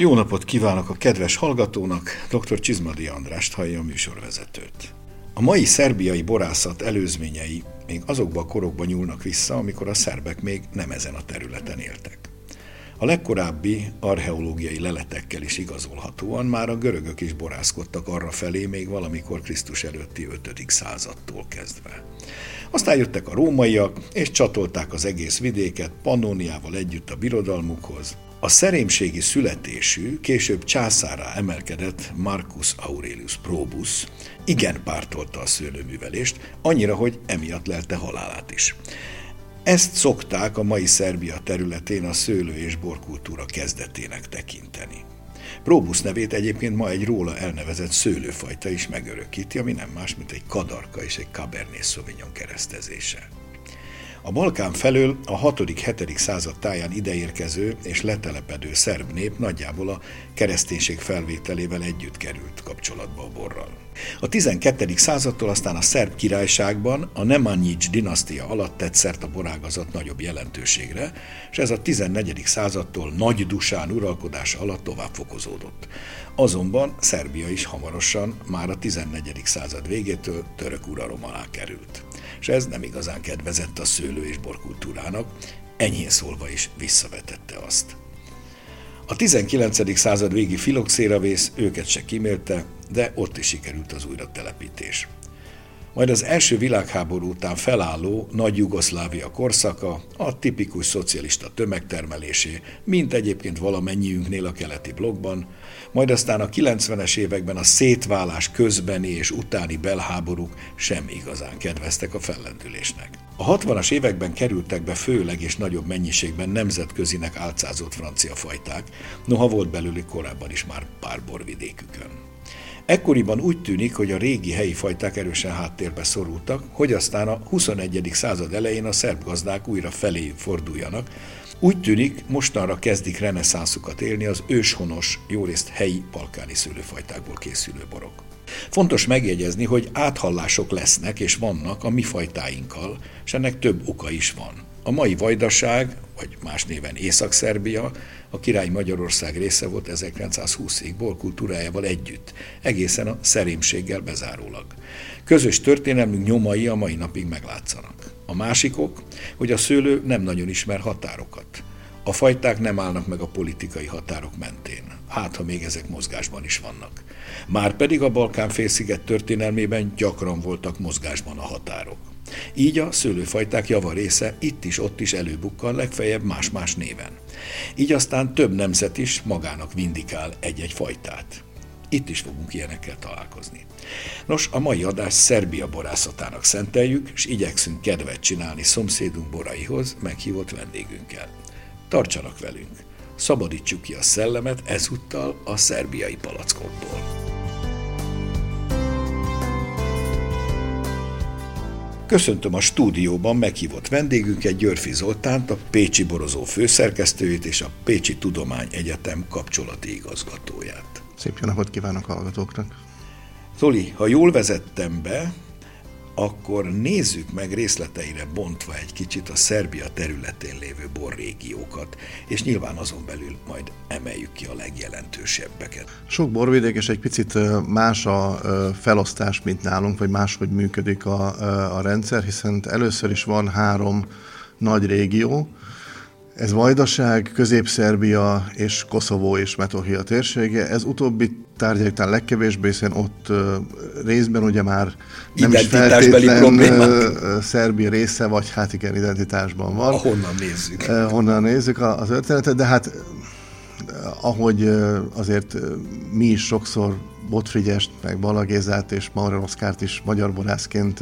Jó napot kívánok a kedves hallgatónak, dr. Csizmadi Andrást hallja a műsorvezetőt. A mai szerbiai borászat előzményei még azokba a korokba nyúlnak vissza, amikor a szerbek még nem ezen a területen éltek. A legkorábbi archeológiai leletekkel is igazolhatóan már a görögök is borászkodtak arra felé még valamikor Krisztus előtti 5. századtól kezdve. Aztán jöttek a rómaiak, és csatolták az egész vidéket Pannoniával együtt a birodalmukhoz, a szerémségi születésű, később császárá emelkedett Marcus Aurelius Probus igen pártolta a szőlőművelést, annyira, hogy emiatt lelte halálát is. Ezt szokták a mai Szerbia területén a szőlő- és borkultúra kezdetének tekinteni. Próbusz nevét egyébként ma egy róla elnevezett szőlőfajta is megörökíti, ami nem más, mint egy kadarka és egy Cabernet Sauvignon keresztezése. A Balkán felől a 6.-7. század táján ideérkező és letelepedő szerb nép nagyjából a kereszténység felvételével együtt került kapcsolatba a borral. A 12. századtól aztán a szerb királyságban a Nemanjic dinasztia alatt tett szert a borágazat nagyobb jelentőségre, és ez a 14. századtól nagy dusán uralkodása alatt tovább fokozódott. Azonban Szerbia is hamarosan, már a 14. század végétől török uralom alá került és ez nem igazán kedvezett a szőlő- és borkultúrának, enyhén szólva is visszavetette azt. A 19. század végi filoxéravész őket se kimélte, de ott is sikerült az újratelepítés. Majd az első világháború után felálló nagy Jugoszlávia korszaka, a tipikus szocialista tömegtermelésé, mint egyébként valamennyiünknél a keleti blokkban, majd aztán a 90-es években a szétválás közbeni és utáni belháborúk sem igazán kedveztek a fellendülésnek. A 60-as években kerültek be főleg és nagyobb mennyiségben nemzetközinek álcázott francia fajták, noha volt belőlük korábban is már pár borvidékükön. Ekkoriban úgy tűnik, hogy a régi helyi fajták erősen háttérbe szorultak, hogy aztán a 21. század elején a szerb gazdák újra felé forduljanak. Úgy tűnik, mostanra kezdik reneszánszukat élni az őshonos, jórészt helyi balkáni szőlőfajtákból készülő borok. Fontos megjegyezni, hogy áthallások lesznek és vannak a mi fajtáinkkal, és ennek több oka is van. A mai vajdaság, vagy más néven Észak-Szerbia, a király Magyarország része volt 1920-ig borkultúrájával együtt, egészen a szerémséggel bezárólag. Közös történelmünk nyomai a mai napig meglátszanak. A másikok, hogy a szőlő nem nagyon ismer határokat. A fajták nem állnak meg a politikai határok mentén. Hát, ha még ezek mozgásban is vannak. Márpedig a Balkán félsziget történelmében gyakran voltak mozgásban a határok. Így a szőlőfajták java része itt is, ott is előbukkan, legfeljebb más-más néven. Így aztán több nemzet is magának vindikál egy-egy fajtát. Itt is fogunk ilyenekkel találkozni. Nos, a mai adás Szerbia borászatának szenteljük, és igyekszünk kedvet csinálni szomszédunk boraihoz meghívott vendégünkkel. Tartsanak velünk! Szabadítsuk ki a szellemet ezúttal a szerbiai palackokból. Köszöntöm a stúdióban meghívott vendégünket, Györfi Zoltánt, a Pécsi Borozó főszerkesztőjét és a Pécsi Tudomány Egyetem kapcsolati igazgatóját. Szép jó napot kívánok a hallgatóknak! Zoli, ha jól vezettem be, akkor nézzük meg részleteire bontva egy kicsit a Szerbia területén lévő borrégiókat, és nyilván azon belül majd emeljük ki a legjelentősebbeket. Sok borvidék, és egy picit más a felosztás, mint nálunk, vagy máshogy működik a, a rendszer, hiszen először is van három nagy régió, ez Vajdaság, Közép-Szerbia és Koszovó és Metohia térsége. Ez utóbbi tárgyaljuk talán legkevésbé, hiszen ott uh, részben ugye már nem is feltétlen uh, Szerbia része, vagy hát igen, identitásban van. Honnan nézzük. Uh, honnan nézzük a, az történetet, de hát ahogy azért mi is sokszor Botfrigyest, meg Balagézát és Maurer Oszkárt is magyar borászként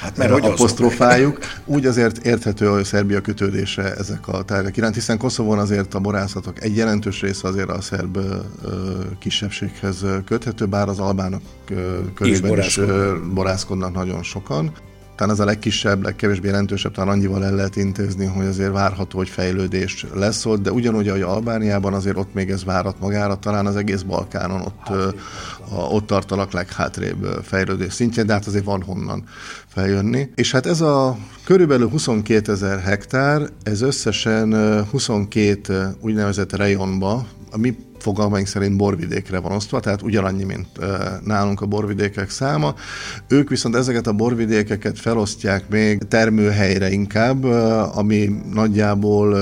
hát, mert apostrofáljuk. Úgy azért érthető a Szerbia kötődése ezek a tárgyak iránt, hiszen Koszovon azért a borászatok egy jelentős része azért a szerb kisebbséghez köthető, bár az albánok körében is, is borászkodnak nagyon sokan talán ez a legkisebb, legkevésbé jelentősebb, talán annyival el lehet intézni, hogy azért várható, hogy fejlődés lesz ott, de ugyanúgy, ahogy Albániában azért ott még ez várat magára, talán az egész Balkánon ott, hát, ott tartanak leghátrébb fejlődés szintjén, de hát azért van honnan feljönni. És hát ez a körülbelül 22 ezer hektár, ez összesen 22 úgynevezett rejonba, a mi fogalmaink szerint borvidékre van osztva, tehát ugyanannyi, mint nálunk a borvidékek száma. Ők viszont ezeket a borvidékeket felosztják még termőhelyre inkább, ami nagyjából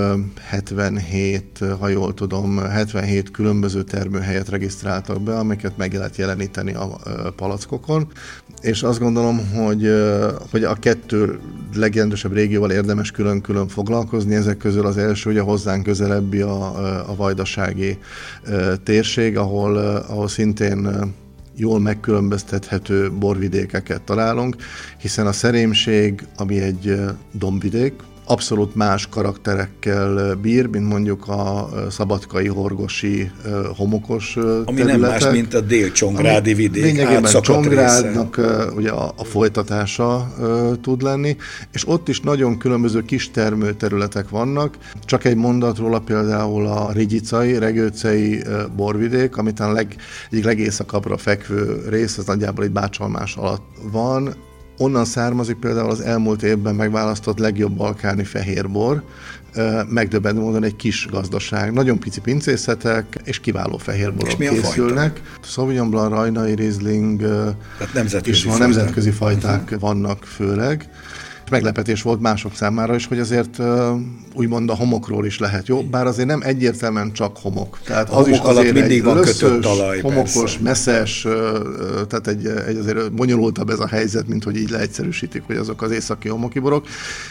77, ha jól tudom, 77 különböző termőhelyet regisztráltak be, amiket meg lehet jeleníteni a palackokon, és azt gondolom, hogy, hogy a kettő legjelentősebb régióval érdemes külön-külön foglalkozni. Ezek közül az első ugye hozzánk közelebbi a, a vajdasági térség, ahol, ahol szintén jól megkülönböztethető borvidékeket találunk, hiszen a szerémség, ami egy dombvidék, abszolút más karakterekkel bír, mint mondjuk a szabadkai, horgosi, homokos Ami területek. nem más, mint a dél-csongrádi vidék Lényegében Csongrádnak ugye a, a folytatása tud lenni, és ott is nagyon különböző kis termőterületek vannak. Csak egy mondat róla például a Rigyicai, Regőcei borvidék, amit a leg, egyik legészakabbra fekvő rész, ez nagyjából egy bácsalmás alatt van, Onnan származik például az elmúlt évben megválasztott legjobb balkáni fehérbor, megdöbbentő módon egy kis gazdaság. Nagyon pici pincészetek, és kiváló fehérborok és készülnek. Sauvignon Blanc, Rajnai Riesling, Tehát nemzetközi és van, nemzetközi fajták vannak főleg meglepetés volt mások számára is, hogy azért úgymond a homokról is lehet jó, bár azért nem egyértelműen csak homok. Tehát a az is azért mindig van löszös, kötött talaj, homokos, persze. messzes, tehát egy, egy azért bonyolultabb ez a helyzet, mint hogy így leegyszerűsítik, hogy azok az északi homokiborok.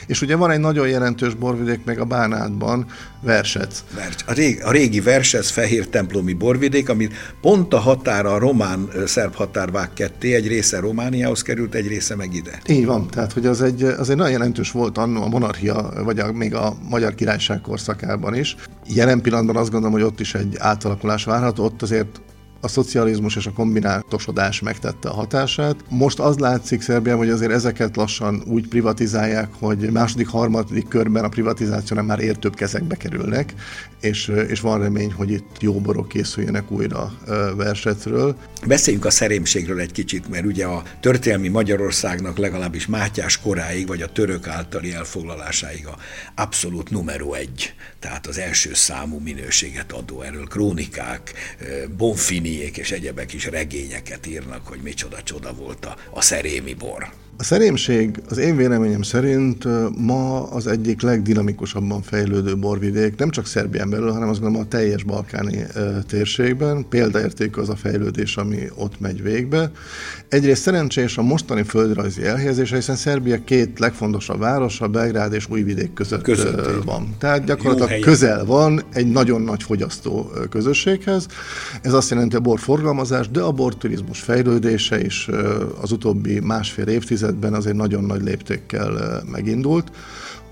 És ugye van egy nagyon jelentős borvidék meg a Bánátban, Versec. A régi, a régi Versec fehér templomi borvidék, ami pont a határa, a román-szerb határ vág ketté, egy része Romániához került, egy része meg ide. Így van, tehát hogy az egy, az egy nagyon jelentős volt annó a monarchia, vagy a, még a Magyar Királyság korszakában is. Jelen pillanatban azt gondolom, hogy ott is egy átalakulás várható, ott azért a szocializmus és a kombinátosodás megtette a hatását. Most az látszik Szerbiában, hogy azért ezeket lassan úgy privatizálják, hogy második, harmadik körben a privatizáció nem már értőbb kezekbe kerülnek, és, és van remény, hogy itt jó borok készüljenek újra versetről. Beszéljünk a szerémségről egy kicsit, mert ugye a történelmi Magyarországnak legalábbis Mátyás koráig, vagy a török általi elfoglalásáig a abszolút numero egy, tehát az első számú minőséget adó erről krónikák, Bonfini Ilyék és egyebek is regényeket írnak, hogy micsoda csoda volt a, a szerémi bor. A szerémség az én véleményem szerint ma az egyik legdinamikusabban fejlődő borvidék, nem csak Szerbián belül, hanem azt gondolom a teljes balkáni térségben. Példaértékű az a fejlődés, ami ott megy végbe. Egyrészt szerencsés a mostani földrajzi elhelyezése, hiszen Szerbia két legfontosabb városa, Belgrád és Újvidék között Között van. Tehát gyakorlatilag közel van egy nagyon nagy fogyasztó közösséghez. Ez azt jelenti a borforgalmazás, de a borturizmus fejlődése is az utóbbi másfél évtized évtizedben azért nagyon nagy léptékkel megindult.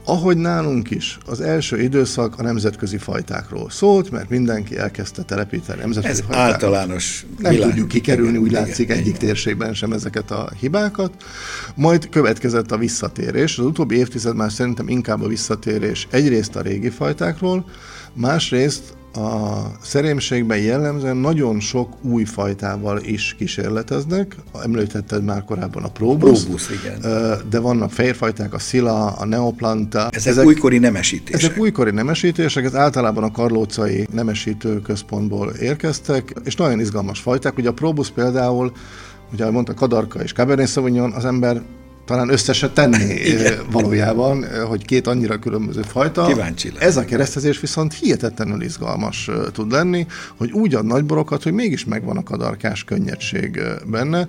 Ahogy nálunk is, az első időszak a nemzetközi fajtákról szólt, mert mindenki elkezdte telepíteni nemzetközi Ez fajtákat. általános Nem világ. tudjuk kikerülni, úgy igen, látszik, igen, egyik igen. térségben sem ezeket a hibákat. Majd következett a visszatérés. Az utóbbi évtized már szerintem inkább a visszatérés egyrészt a régi fajtákról, másrészt a szerémségben jellemzően nagyon sok új fajtával is kísérleteznek. Említetted már korábban a próbusz. Próbusz, igen. De vannak fehérfajták, a szila, a neoplanta. Ezek, ezek újkori nemesítések. Ezek újkori nemesítések, ez általában a karlócai nemesítő központból érkeztek, és nagyon izgalmas fajták. Ugye a próbusz például, ugye mondta Kadarka és Cabernet Sauvignon, az ember talán össze tenni valójában, hogy két annyira különböző fajta. Kíváncsi Ez a keresztezés viszont hihetetlenül izgalmas tud lenni, hogy úgy ad nagyborokat, hogy mégis megvan a kadarkás könnyedség benne,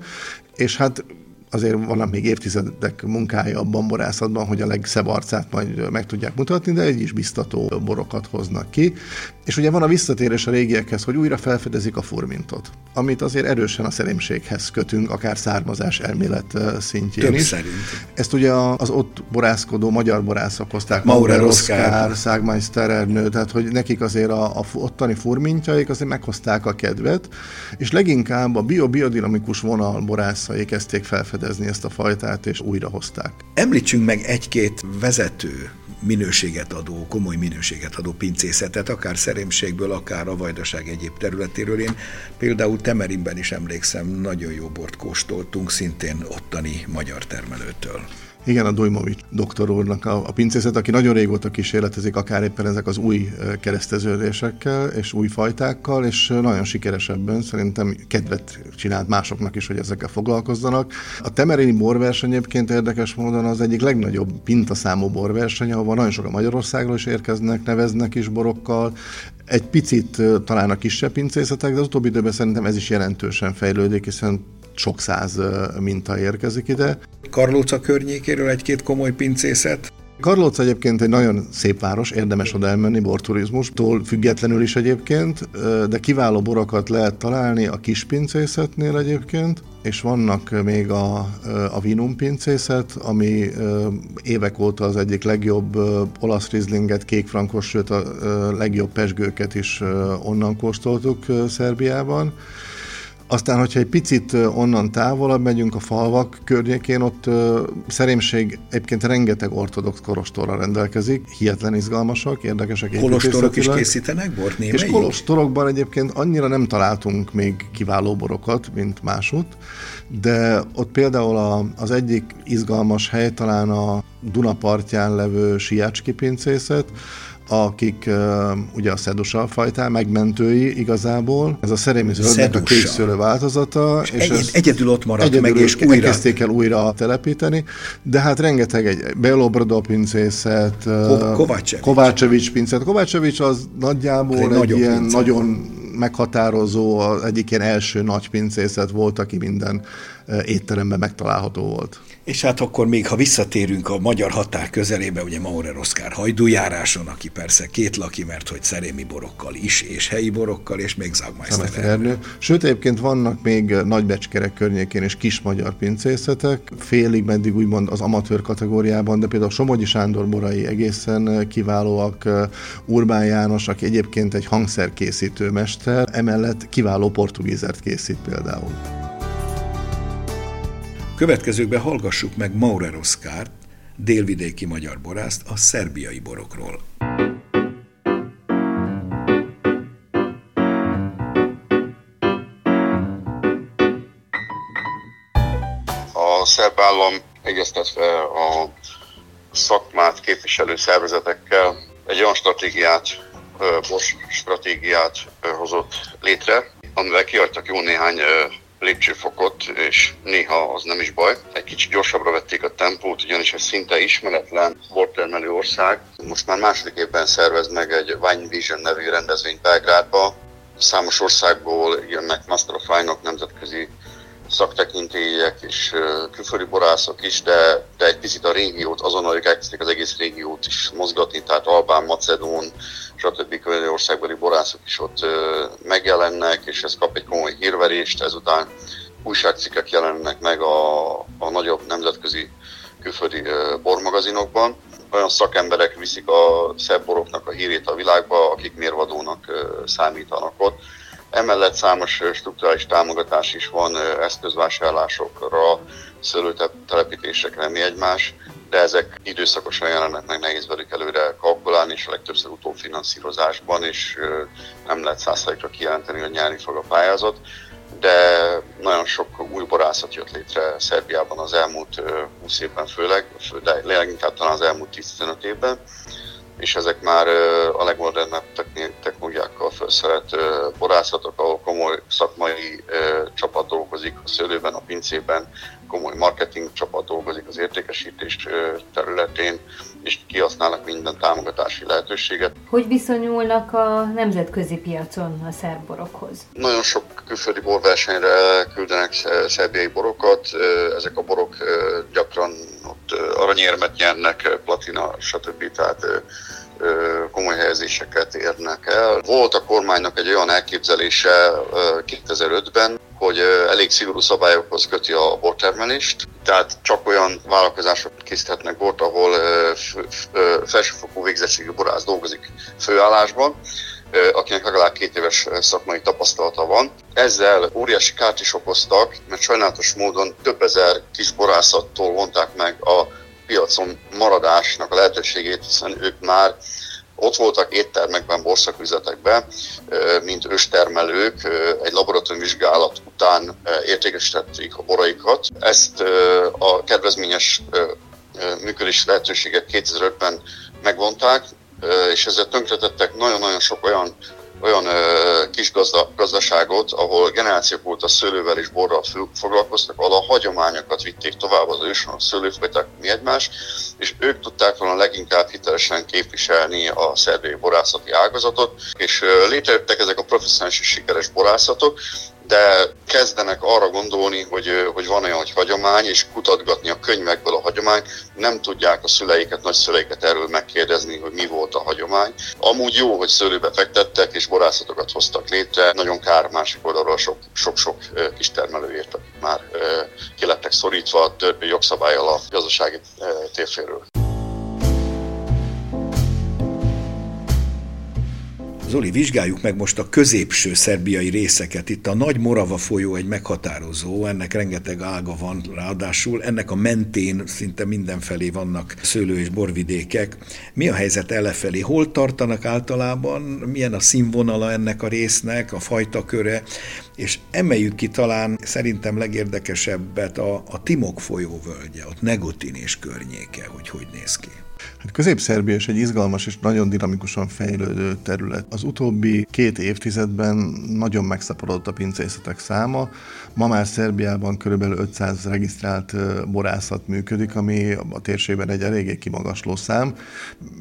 és hát azért vannak még évtizedek munkája a bamborászatban, hogy a legszebb arcát majd meg tudják mutatni, de egy is biztató borokat hoznak ki. És ugye van a visszatérés a régiekhez, hogy újra felfedezik a furmintot, amit azért erősen a szerémséghez kötünk, akár származás elmélet szintjén Több is. Szerint. Ezt ugye az ott borászkodó magyar borászok hozták, Maurer Oszkár, Szágmeister Ernő, tehát hogy nekik azért a, a ottani furmintjaik azért meghozták a kedvet, és leginkább a bio-biodinamikus vonal borászai kezdték felfedezni ezt a fajtát, és újrahozták. Említsünk meg egy-két vezető minőséget adó, komoly minőséget adó pincészetet, akár szerémségből, akár a vajdaság egyéb területéről. Én például Temerinben is emlékszem, nagyon jó bort kóstoltunk, szintén ottani magyar termelőtől. Igen, a Dujmovic doktor úrnak a, a pincészet, aki nagyon régóta kísérletezik, akár éppen ezek az új kereszteződésekkel és új fajtákkal, és nagyon sikeresebben szerintem kedvet csinált másoknak is, hogy ezekkel foglalkozzanak. A temerini borverseny egyébként érdekes módon az egyik legnagyobb pintaszámú borverseny, ahol nagyon sokan Magyarországról is érkeznek, neveznek is borokkal, egy picit talán a kisebb pincészetek, de az utóbbi időben szerintem ez is jelentősen fejlődik, hiszen sok száz minta érkezik ide. Karlóca környékéről egy-két komoly pincészet? Karlóc egyébként egy nagyon szép város, érdemes oda elmenni borturizmustól függetlenül is egyébként, de kiváló borokat lehet találni a kis pincészetnél egyébként, és vannak még a, a Vinum pincészet, ami évek óta az egyik legjobb olasz rizlinget, kékfrankos, sőt a legjobb pesgőket is onnan kóstoltuk Szerbiában. Aztán, hogyha egy picit onnan távolabb megyünk a falvak környékén, ott szerémség egyébként rengeteg ortodox kolostorra rendelkezik, hihetlen izgalmasak, érdekesek Kolostorok is készítenek bort némelyik? És kolostorokban egyébként annyira nem találtunk még kiváló borokat, mint másút, de ott például a, az egyik izgalmas hely talán a Dunapartján levő Siácski pincészet, akik ugye a szedusa fajtá megmentői igazából. Ez a szerémi zöldnek a kékszőlő változata. És, és egy, egyedül ott maradt egyedül meg, és újra... kezdték el újra telepíteni, de hát rengeteg egy Belobrado pincészet, Ko- Kovácsevics. Kovácsevics pincészet. Kovácsevics az nagyjából egy, egy ilyen pincészet. nagyon meghatározó, egyik ilyen első nagy pincészet volt, aki minden étteremben megtalálható volt. És hát akkor még, ha visszatérünk a magyar határ közelébe, ugye Maurer Oszkár hajdújáráson, aki persze két laki, mert hogy szerémi borokkal is, és helyi borokkal, és még Zagmeister Sőt, egyébként vannak még nagybecskerek környékén és kis magyar pincészetek, félig meddig úgymond az amatőr kategóriában, de például Somogyi Sándor borai egészen kiválóak, Urbán János, aki egyébként egy hangszerkészítő mester, emellett kiváló portugízert készít például. Következőkben hallgassuk meg Maurer Oszkárt, délvidéki magyar borászt a szerbiai borokról. A szerb állam egyeztetve a szakmát képviselő szervezetekkel egy olyan stratégiát, bors stratégiát hozott létre, amivel kiadtak jó néhány lépcsőfokot, és néha az nem is baj. Egy kicsit gyorsabbra vették a tempót, ugyanis ez szinte ismeretlen bortermelő ország. Most már második évben szervez meg egy Wine Vision nevű rendezvényt Belgrádba. Számos országból jönnek Master of Wine-ok, nemzetközi szaktekintélyek és külföldi borászok is, de, de egy picit a régiót, azonnal ők elkezdték az egész régiót is mozgatni, tehát Albán, Macedón, stb. országbeli borászok is ott megjelennek, és ez kap egy komoly hírverést, ezután újságcikkek jelennek meg a, a nagyobb nemzetközi külföldi bormagazinokban. Olyan szakemberek viszik a szebb boroknak a hírét a világba, akik mérvadónak számítanak ott. Emellett számos strukturális támogatás is van eszközvásárlásokra, szőlőtelepítésekre, mi egymás, de ezek időszakosan jelennek meg, nehéz velük előre kalkulálni, és a legtöbbször utófinanszírozásban, és nem lehet százszerűkre kijelenteni, hogy nyerni fog a pályázat. De nagyon sok új borászat jött létre Szerbiában az elmúlt 20 évben főleg, de leginkább talán az elmúlt 10-15 évben és ezek már a legmodernebb technológiákkal felszerelt borászatok, ahol komoly szakmai csapat dolgozik a szőlőben, a pincében, komoly marketing csapat dolgozik az értékesítés területén, és kihasználnak minden támogatási lehetőséget. Hogy viszonyulnak a nemzetközi piacon a szerborokhoz? Nagyon sok külföldi borversenyre küldenek szerbiai borokat. Ezek a borok gyakran ott aranyérmet nyernek, platina, stb. Tehát komoly helyezéseket érnek el. Volt a kormánynak egy olyan elképzelése 2005-ben, hogy elég szigorú szabályokhoz köti a bortermelést, tehát csak olyan vállalkozások készíthetnek bort, ahol felsőfokú végzettségű borász dolgozik főállásban, akinek legalább két éves szakmai tapasztalata van. Ezzel óriási kárt is okoztak, mert sajnálatos módon több ezer kis borászattól vonták meg a piacon maradásnak a lehetőségét, hiszen ők már ott voltak éttermekben, borszaküzetekben, mint őstermelők, egy laboratóriumi vizsgálat után értékesítették a boraikat. Ezt a kedvezményes működési lehetőséget 2005-ben megvonták, és ezzel tönkretettek nagyon-nagyon sok olyan olyan ö, kis gazda, gazdaságot, ahol generációk óta szőlővel és borral foglalkoztak, ahol a hagyományokat vitték tovább az őshonos szőlőfajták, mi egymás, és ők tudták volna leginkább hitelesen képviselni a szerbiai borászati ágazatot, és létrejöttek ezek a professzionális és sikeres borászatok, de kezdenek arra gondolni, hogy, hogy van olyan, hogy hagyomány, és kutatgatni a könyvekből a hagyomány, nem tudják a szüleiket, nagyszüleiket erről megkérdezni, hogy mi volt a hagyomány. Amúgy jó, hogy szőlőbe fektettek, és borászatokat hoztak létre, nagyon kár másik oldalról sok-sok kis termelőért, akik már ki lettek szorítva a törvényi jogszabályal a gazdasági térféről. Zoli, vizsgáljuk meg most a középső szerbiai részeket. Itt a Nagy Morava folyó egy meghatározó, ennek rengeteg ága van ráadásul, ennek a mentén szinte mindenfelé vannak szőlő- és borvidékek. Mi a helyzet elefelé? Hol tartanak általában? Milyen a színvonala ennek a résznek, a fajta köre? És emeljük ki talán szerintem legérdekesebbet a, a Timok folyó völgye, ott Negotin és környéke, hogy hogy néz ki. Hát Közép-Szerbia is egy izgalmas és nagyon dinamikusan fejlődő terület. Az utóbbi két évtizedben nagyon megszaporodott a pincészetek száma. Ma már Szerbiában kb. 500 regisztrált borászat működik, ami a térségben egy eléggé kimagasló szám.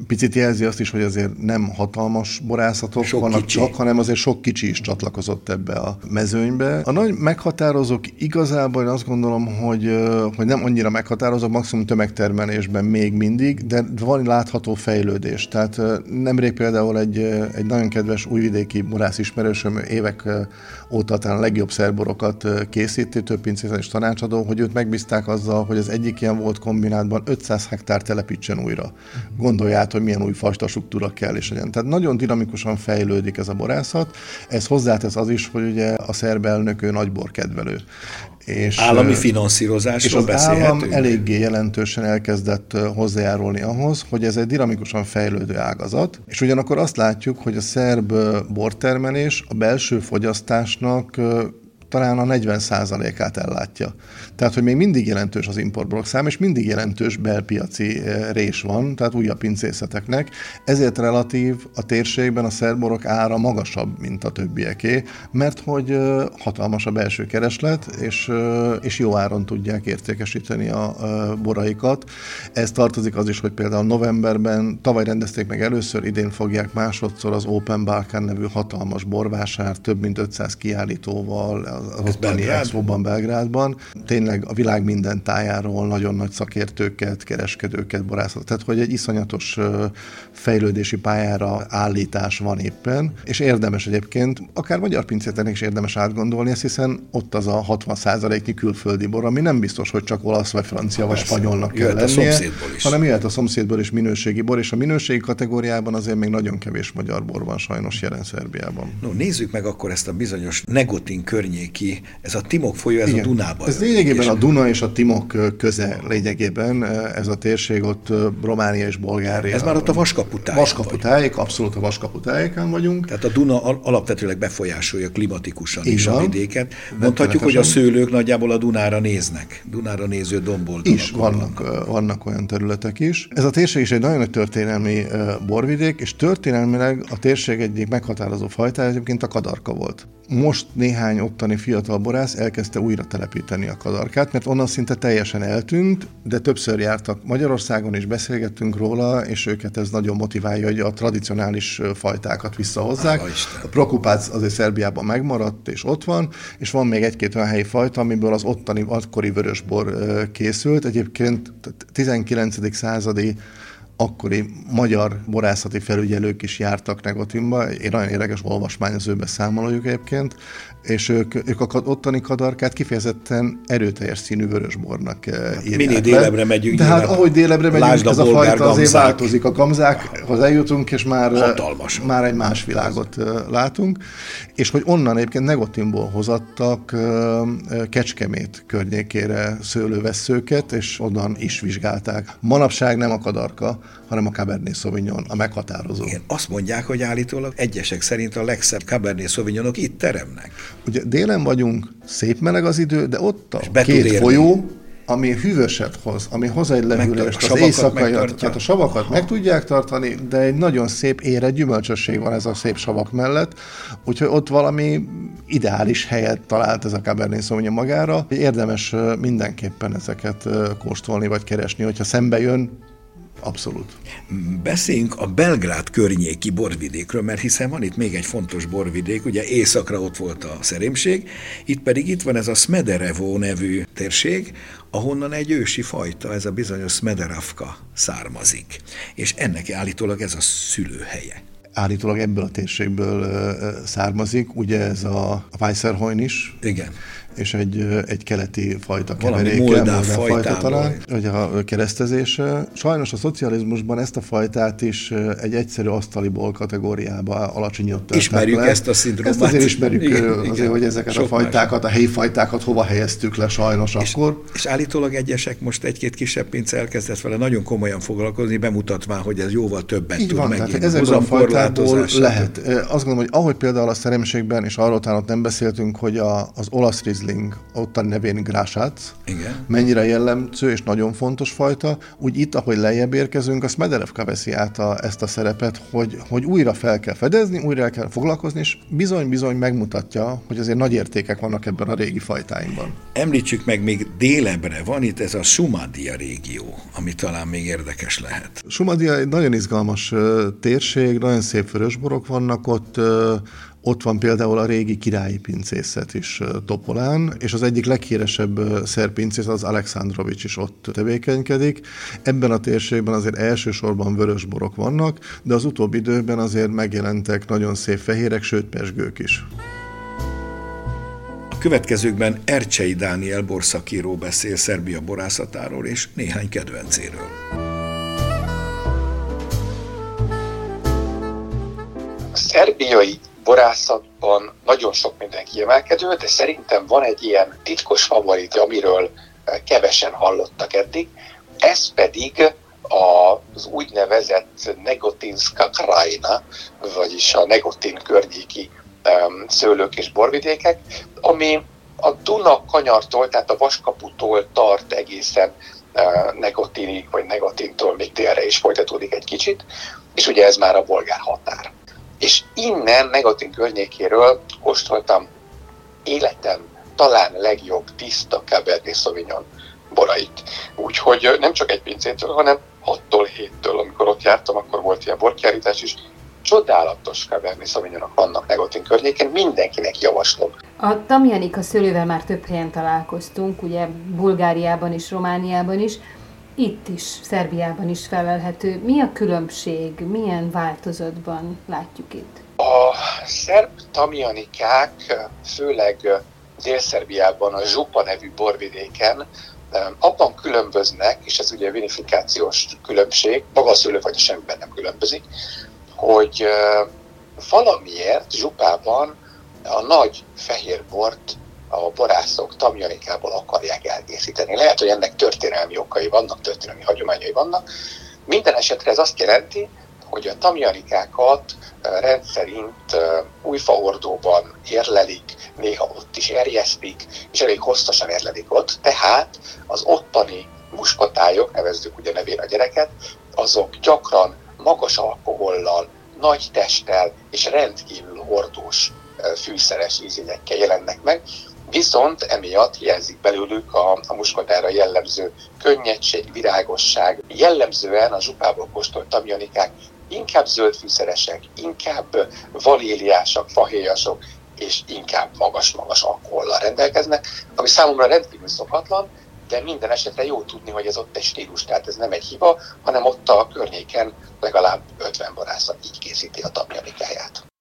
Picit jelzi azt is, hogy azért nem hatalmas borászatok sok vannak kicsi. csak, hanem azért sok kicsi is csatlakozott ebbe a mezőnybe. A nagy meghatározók igazából én azt gondolom, hogy, hogy nem annyira meghatározók, maximum tömegtermelésben még mindig, de van látható fejlődés. Tehát nemrég például egy, egy nagyon kedves újvidéki borász ismerősöm évek óta talán legjobb szerborokat készíti, több pincészen és tanácsadó, hogy őt megbízták azzal, hogy az egyik ilyen volt kombinátban 500 hektár telepítsen újra. Gondolját, hogy milyen új fajta struktúra kell és legyen. Tehát nagyon dinamikusan fejlődik ez a borászat. Ez hozzátesz az is, hogy ugye a szerb elnök ő nagybor kedvelő. És, Állami finanszírozásról és az állam eléggé jelentősen elkezdett hozzájárulni ahhoz, hogy ez egy dinamikusan fejlődő ágazat, és ugyanakkor azt látjuk, hogy a szerb bortermelés a belső fogyasztásnak talán a 40%-át ellátja. Tehát, hogy még mindig jelentős az importblokk szám, és mindig jelentős belpiaci eh, rés van, tehát újabb pincészeteknek. Ezért relatív a térségben a szerborok ára magasabb, mint a többieké, mert hogy eh, hatalmas a belső kereslet, és, eh, és jó áron tudják értékesíteni a boraikat. Ez tartozik az is, hogy például novemberben, tavaly rendezték meg először, idén fogják másodszor az Open Balkan nevű hatalmas borvásár, több mint 500 kiállítóval, az ottani Expo-ban, Belgrádban. Tényleg a világ minden tájáról nagyon nagy szakértőket, kereskedőket, borászatot. Tehát, hogy egy iszonyatos fejlődési pályára állítás van éppen, és érdemes egyébként, akár magyar pincétenek is érdemes átgondolni ezt, hiszen ott az a 60%-nyi külföldi bor, ami nem biztos, hogy csak olasz, vagy francia, vagy spanyolnak kell lennie, hanem jöhet a szomszédból is minőségi bor, és a minőségi kategóriában azért még nagyon kevés magyar bor van sajnos jelen Szerbiában. No, nézzük meg akkor ezt a bizonyos Negotin környék ki. Ez a Timok folyó, ez Igen. a Dunában. Ez lényegében a Duna és a Timok köze lényegében. Ez a térség ott Románia és Bulgária. Ez már ott a Vaskaputáján. Vaskaputájék, abszolút a Vaskaputájékán vagyunk. Tehát a Duna alapvetőleg befolyásolja klimatikusan is a vidéket. Mondhatjuk, hogy a szőlők nagyjából a Dunára néznek. Dunára néző domboldalak. Is vannak, vannak olyan területek is. Ez a térség is egy nagyon nagy történelmi borvidék, és történelmileg a térség egyik meghatározó fajtája egyébként a kadarka volt. Most néhány ottani fiatal borász elkezdte újra telepíteni a kadarkát, mert onnan szinte teljesen eltűnt, de többször jártak Magyarországon, és beszélgettünk róla, és őket ez nagyon motiválja, hogy a tradicionális fajtákat visszahozzák. a Prokupác azért Szerbiában megmaradt, és ott van, és van még egy-két olyan helyi fajta, amiből az ottani akkori vörösbor készült. Egyébként 19. századi akkori magyar borászati felügyelők is jártak Negotimba, egy nagyon érdekes olvasmány az ő beszámolójuk egyébként, és ők, ők a ottani kadarkát kifejezetten erőteljes színű vörösbornak eh, írják Minél délebre megyünk. Tehát ahogy délebre megyünk, ez a fajta gamzák. azért változik. A gamzákhoz eljutunk, és már, eh, Hatalmas. már egy más világot eh, látunk. És hogy onnan egyébként Negotimból hozattak Kecskemét környékére szőlőveszőket, és onnan is vizsgálták. Manapság nem a kadarka, hanem a Cabernet Sauvignon a meghatározó. Igen, azt mondják, hogy állítólag egyesek szerint a legszebb Cabernet Sauvignonok itt teremnek. Ugye délen vagyunk, szép meleg az idő, de ott a két folyó, ami hűvöset hoz, ami hoz egy levülést, az éjszakai, tehát a savakat Aha. meg tudják tartani, de egy nagyon szép ére gyümölcsösség van ez a szép savak mellett, úgyhogy ott valami ideális helyet talált ez a Cabernet Sauvignon magára. Érdemes mindenképpen ezeket kóstolni vagy keresni, hogyha szembe jön Abszolút. Beszéljünk a Belgrád környéki borvidékről, mert hiszen van itt még egy fontos borvidék, ugye északra ott volt a szerémség, itt pedig itt van ez a Smederevo nevű térség, ahonnan egy ősi fajta, ez a bizonyos Smederavka származik. És ennek állítólag ez a szülőhelye állítólag ebből a térségből származik, ugye ez a Weisserhoin is. Igen és egy, egy keleti fajta keveréke, moldáv fajta talán, hogy a keresztezése. Sajnos a szocializmusban ezt a fajtát is egy egyszerű asztaliból kategóriába alacsonyították Ismerjük le. ezt a szindrómát. Ezt azért ismerjük, igen, azért, igen. hogy ezeket a fajtákat, más. a helyi fajtákat hova helyeztük le sajnos és, akkor. És állítólag egyesek most egy-két kisebb pince elkezdett vele nagyon komolyan foglalkozni, bemutatván, hogy ez jóval többet Így tud van, megint. Ezekből a fajtából lehet. Azt gondolom, hogy ahogy például a szeremségben, és arról talán nem beszéltünk, hogy a, az olasz Riesling, ott a nevén Grását, Igen. mennyire jellemző és nagyon fontos fajta, úgy itt, ahogy lejjebb érkezünk, a Smederevka veszi át a, ezt a szerepet, hogy, hogy újra fel kell fedezni, újra kell foglalkozni, és bizony-bizony megmutatja, hogy azért nagy értékek vannak ebben a régi fajtáinkban. Említsük meg, még délebre van itt ez a Sumadia régió, ami talán még érdekes lehet. Sumadia egy nagyon izgalmas uh, térség, nagyon szép vörösborok vannak ott, uh, ott van például a régi királyi pincészet is Topolán, és az egyik leghíresebb szerpincész az Alexandrovics is ott tevékenykedik. Ebben a térségben azért elsősorban vörösborok vannak, de az utóbbi időben azért megjelentek nagyon szép fehérek, sőt pesgők is. A következőkben Ercsei Dániel borszakíró beszél Szerbia borászatáról és néhány kedvencéről. A szerbiai borászatban nagyon sok minden kiemelkedő, de szerintem van egy ilyen titkos favorit, amiről eh, kevesen hallottak eddig. Ez pedig az úgynevezett Negotinska krajina, vagyis a Negotin környéki szőlők és borvidékek, ami a Duna kanyartól, tehát a Vaskaputól tart egészen eh, Negotinig, vagy Negotintól még délre is folytatódik egy kicsit, és ugye ez már a bolgár határ és innen Negatin környékéről kóstoltam életem talán legjobb tiszta Cabernet Sauvignon borait. Úgyhogy nem csak egy pincétől, hanem 6-tól 7-től, amikor ott jártam, akkor volt ilyen borkiállítás is. Csodálatos Cabernet Sauvignonok vannak Negatin környékén, mindenkinek javaslom. A Tamjanika szőlővel már több helyen találkoztunk, ugye Bulgáriában és Romániában is itt is, Szerbiában is felelhető. Mi a különbség, milyen változatban látjuk itt? A szerb tamjanikák, főleg Dél-Szerbiában, a Zsupa nevű borvidéken abban különböznek, és ez ugye a vinifikációs különbség, maga a szőlőfajta semmiben nem különbözik, hogy valamiért Zsupában a nagy fehér bort a borászok tamjanikából akarják elkészíteni. Lehet, hogy ennek történelmi okai vannak, történelmi hagyományai vannak. Minden esetre ez azt jelenti, hogy a tamjanikákat rendszerint újfaordóban érlelik, néha ott is erjesztik, és elég hosszasan érlelik ott, tehát az ottani muskatályok, nevezzük ugye nevén a gyereket, azok gyakran magas alkohollal, nagy testtel és rendkívül hordós fűszeres ízényekkel jelennek meg, Viszont emiatt hiányzik belőlük a, a muskatára jellemző könnyedség, virágosság. Jellemzően a zsupából kóstolt tamjanikák inkább zöldfűszeresek, inkább vaníliásak, fahéjasok, és inkább magas-magas alkohollal rendelkeznek, ami számomra rendkívül szokatlan, de minden esetre jó tudni, hogy ez ott egy stílus, tehát ez nem egy hiba, hanem ott a környéken legalább 50 borászat így készíti a tamjanikáját.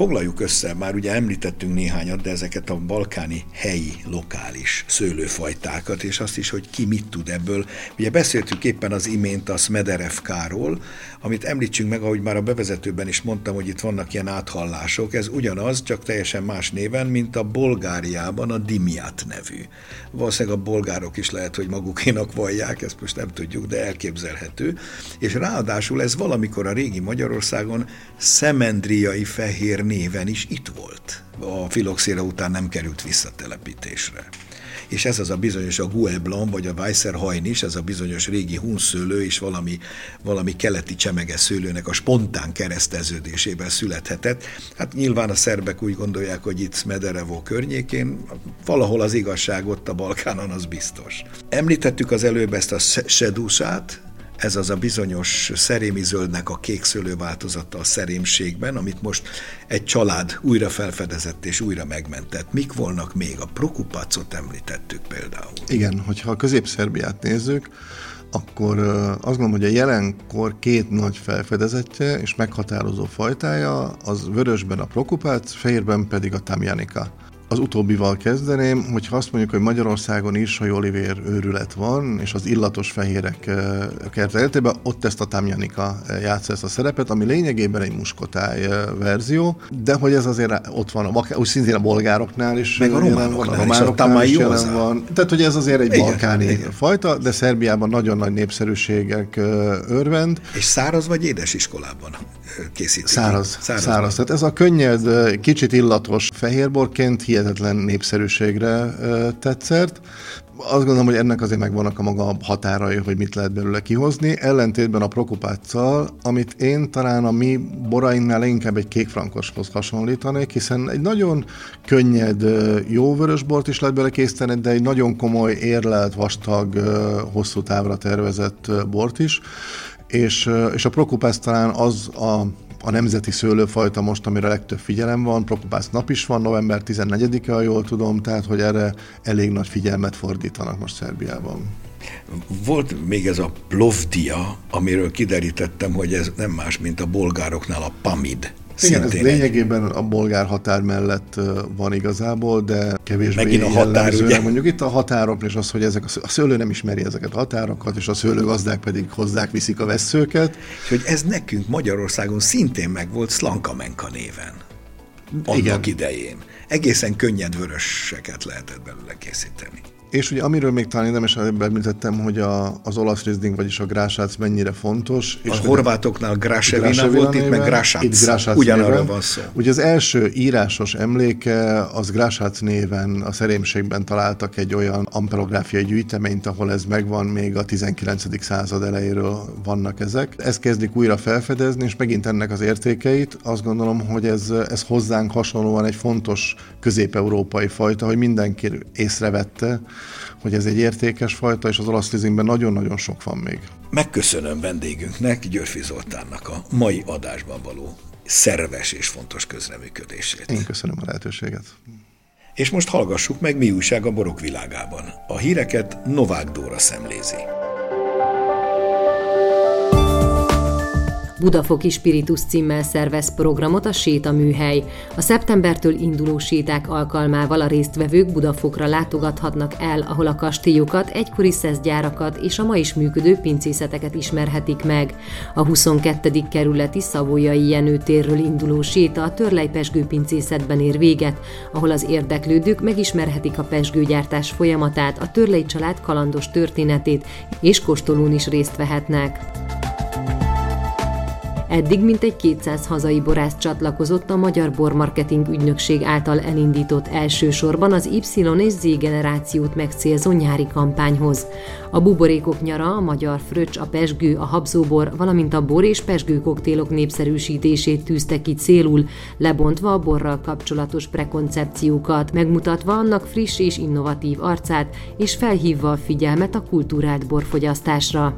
Foglaljuk össze, már ugye említettünk néhányat, de ezeket a balkáni helyi, lokális szőlőfajtákat, és azt is, hogy ki mit tud ebből. Ugye beszéltük éppen az imént a Smederevkáról, amit említsünk meg, ahogy már a bevezetőben is mondtam, hogy itt vannak ilyen áthallások, ez ugyanaz, csak teljesen más néven, mint a Bulgáriában a Dimiat nevű. Valószínűleg a bolgárok is lehet, hogy magukénak vallják, ezt most nem tudjuk, de elképzelhető. És ráadásul ez valamikor a régi Magyarországon szemendriai fehér néven is itt volt. A filoxéra után nem került visszatelepítésre és ez az a bizonyos a Gue Blanc, vagy a Weisser is, ez a bizonyos régi hunszőlő és valami, valami keleti csemege szőlőnek a spontán kereszteződésében születhetett. Hát nyilván a szerbek úgy gondolják, hogy itt Smederevo környékén, valahol az igazság ott a Balkánon, az biztos. Említettük az előbb ezt a sedusát, ez az a bizonyos szerémi zöldnek a kék szőlő változata a szerémségben, amit most egy család újra felfedezett és újra megmentett. Mik volnak még? A Prokupacot említettük például. Igen, hogyha a közép-szerbiát nézzük, akkor azt gondolom, hogy a jelenkor két nagy felfedezetje és meghatározó fajtája az vörösben a Prokupác, fehérben pedig a Tamjanika. Az utóbbival kezdeném, hogyha azt mondjuk, hogy Magyarországon is a olivér őrület van, és az illatos fehérek eh, kerteletében, ott ezt a Tamjanika játsza ezt a szerepet, ami lényegében egy muskotály eh, verzió, de hogy ez azért ott van, úgy szintén a bolgároknál is. Meg a románoknál, van, a románoknál is, is jelen van. Tehát, hogy ez azért egy igen, balkáni igen. fajta, de Szerbiában nagyon nagy népszerűségek örvend. És száraz vagy édes iskolában készítik? Száraz. Száraz. száraz. Tehát ez a könnyed, kicsit illatos fehérborként hihetetlen népszerűségre tetszett. Azt gondolom, hogy ennek azért megvannak a maga határai, hogy mit lehet belőle kihozni, ellentétben a prokopáccal, amit én talán a mi borainknál inkább egy kékfrankoshoz hasonlítanék, hiszen egy nagyon könnyed, jó vörösbort is lehet bele készíteni, de egy nagyon komoly, érlelt, vastag, hosszú távra tervezett bort is, és, és a prokopász talán az a a nemzeti szőlőfajta most, amire legtöbb figyelem van, Prokopász nap is van, november 14-e, ha jól tudom, tehát hogy erre elég nagy figyelmet fordítanak most Szerbiában. Volt még ez a plovdia, amiről kiderítettem, hogy ez nem más, mint a bolgároknál a pamid. Igen, ez lényegében a bolgár határ mellett van igazából, de kevésbé Megint a határ, ugye? Mondjuk itt a határok, és az, hogy ezek a szőlő nem ismeri ezeket a határokat, és a szőlőgazdák pedig hozzák, viszik a veszőket. És hogy ez nekünk Magyarországon szintén meg volt Slanka-Menka néven. Annak Igen. idején. Egészen könnyed vöröseket lehetett belőle készíteni. És ugye amiről még talán érdemes említettem, hogy a, az olasz rizding, vagyis a grásác mennyire fontos. És a horvátoknál grásevina volt, itt meg grásác. Itt grásác Ugyanarra van szó. Ugye az első írásos emléke, az grásác néven a szerémségben találtak egy olyan amperográfiai gyűjteményt, ahol ez megvan, még a 19. század elejéről vannak ezek. Ezt kezdik újra felfedezni, és megint ennek az értékeit. Azt gondolom, hogy ez, ez hozzánk hasonlóan egy fontos közép-európai fajta, hogy mindenki észrevette, hogy ez egy értékes fajta, és az olasz lizingben nagyon-nagyon sok van még. Megköszönöm vendégünknek, Györfi Zoltánnak a mai adásban való szerves és fontos közreműködését. Én köszönöm a lehetőséget. És most hallgassuk meg, mi újság a borok világában. A híreket Novák Dóra szemlézi. Budafoki Spiritus címmel szervez programot a Séta műhely. A szeptembertől induló séták alkalmával a résztvevők Budafokra látogathatnak el, ahol a kastélyokat, egykori szeszgyárakat és a ma is működő pincészeteket ismerhetik meg. A 22. kerületi Szavolyai Jenő térről induló séta a Törlejpesgő pincészetben ér véget, ahol az érdeklődők megismerhetik a pesgőgyártás folyamatát, a Törlei család kalandos történetét, és kóstolón is részt vehetnek. Eddig mintegy 200 hazai borász csatlakozott a Magyar Bormarketing Ügynökség által elindított elsősorban az Y és Z generációt megcélzó nyári kampányhoz. A buborékok nyara, a magyar fröccs, a pesgő, a habzóbor, valamint a bor és pesgő koktélok népszerűsítését tűzte ki célul, lebontva a borral kapcsolatos prekoncepciókat, megmutatva annak friss és innovatív arcát, és felhívva a figyelmet a kultúrált borfogyasztásra.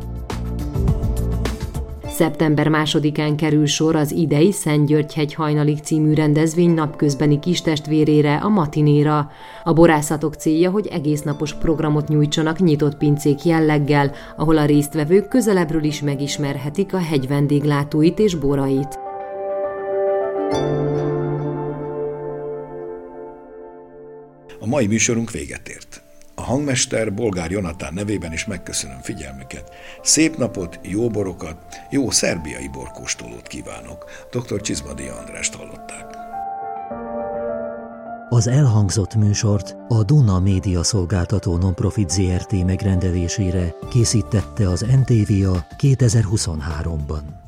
Szeptember másodikán kerül sor az idei Szent György hajnalik című rendezvény napközbeni kistestvérére, a Matinéra. A borászatok célja, hogy egész napos programot nyújtsanak nyitott pincék jelleggel, ahol a résztvevők közelebbről is megismerhetik a hegy vendéglátóit és borait. A mai műsorunk véget ért. A hangmester Bolgár Jonatán nevében is megköszönöm figyelmüket. Szép napot, jó borokat, jó szerbiai borkóstolót kívánok. Dr. Csizmadi Andrást hallották. Az elhangzott műsort a Duna Média Szolgáltató Nonprofit ZRT megrendelésére készítette az NTVA 2023-ban.